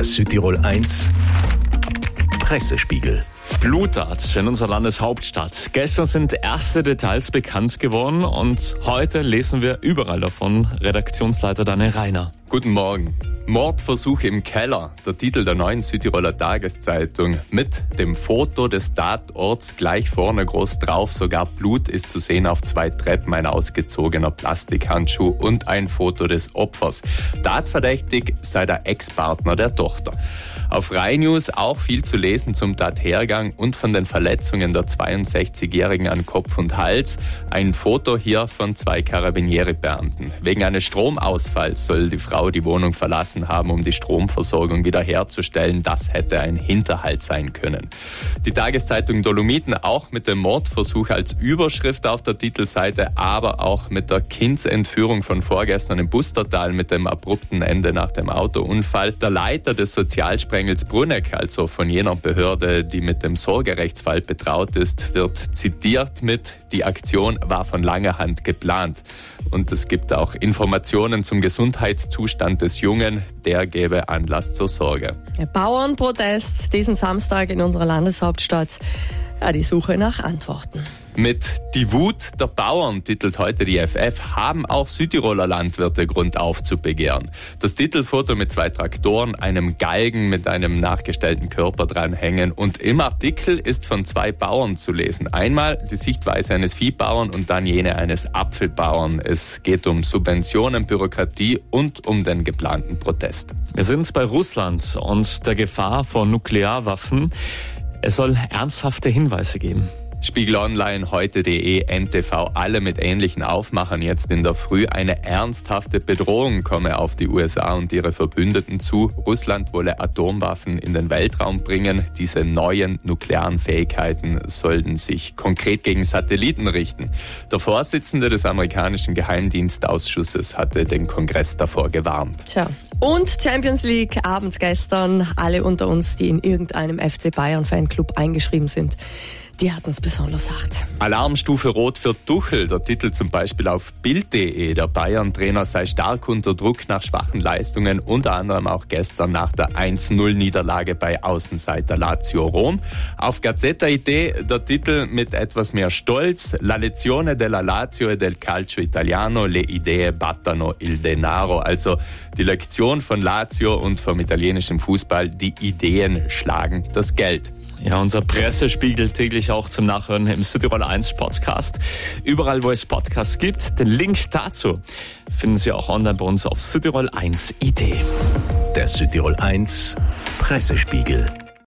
Der Südtirol 1 Pressespiegel. Blutart in unserer Landeshauptstadt. Gestern sind erste Details bekannt geworden und heute lesen wir überall davon. Redaktionsleiter Daniel Reiner. Guten Morgen. Mordversuch im Keller, der Titel der neuen Südtiroler Tageszeitung. Mit dem Foto des Tatorts gleich vorne groß drauf. Sogar Blut ist zu sehen auf zwei Treppen, ein ausgezogener Plastikhandschuh und ein Foto des Opfers. Tatverdächtig sei der Ex-Partner der Tochter. Auf Rai News auch viel zu lesen zum Tathergang und von den Verletzungen der 62-Jährigen an Kopf und Hals. Ein Foto hier von zwei Carabinieri-Beamten. Wegen eines Stromausfalls soll die Frau die Wohnung verlassen haben, um die Stromversorgung wiederherzustellen. Das hätte ein Hinterhalt sein können. Die Tageszeitung Dolomiten auch mit dem Mordversuch als Überschrift auf der Titelseite, aber auch mit der Kindsentführung von vorgestern im Bustertal mit dem abrupten Ende nach dem Autounfall. Der Leiter des Sozialsprechers Engelsbrunneck, also von jener Behörde, die mit dem Sorgerechtsfall betraut ist, wird zitiert mit, die Aktion war von langer Hand geplant. Und es gibt auch Informationen zum Gesundheitszustand des Jungen, der gäbe Anlass zur Sorge. Bauernprotest diesen Samstag in unserer Landeshauptstadt. Ja, die Suche nach Antworten. Mit Die Wut der Bauern, titelt heute die FF, haben auch Südtiroler Landwirte Grund aufzubegehren. Das Titelfoto mit zwei Traktoren, einem Galgen mit einem nachgestellten Körper dranhängen und im Artikel ist von zwei Bauern zu lesen. Einmal die Sichtweise eines Viehbauern und dann jene eines Apfelbauern. Es geht um Subventionen, Bürokratie und um den geplanten Protest. Wir sind bei Russland und der Gefahr von Nuklearwaffen. Es soll ernsthafte Hinweise geben. Spiegel Online, heute.de, NTV, alle mit ähnlichen Aufmachern jetzt in der Früh. Eine ernsthafte Bedrohung komme auf die USA und ihre Verbündeten zu. Russland wolle Atomwaffen in den Weltraum bringen. Diese neuen nuklearen Fähigkeiten sollten sich konkret gegen Satelliten richten. Der Vorsitzende des amerikanischen Geheimdienstausschusses hatte den Kongress davor gewarnt. Tja. Und Champions League abends gestern. Alle unter uns, die in irgendeinem FC Bayern Fanclub eingeschrieben sind die hatten es besonders hart. Alarmstufe Rot für Tuchel. Der Titel zum Beispiel auf Bild.de. Der Bayern-Trainer sei stark unter Druck nach schwachen Leistungen, unter anderem auch gestern nach der 1-0-Niederlage bei Außenseiter Lazio Rom. Auf Gazzetta.it der Titel mit etwas mehr Stolz. La lezione della Lazio e del calcio italiano, le idee battano il denaro. Also die Lektion von Lazio und vom italienischen Fußball, die Ideen schlagen das Geld. Ja, unser Pressespiegel täglich auch zum Nachhören im Südtirol 1 Podcast. Überall, wo es Podcasts gibt, den Link dazu finden Sie auch online bei uns auf Südtirol 1 Idee. Der Südtirol 1 Pressespiegel.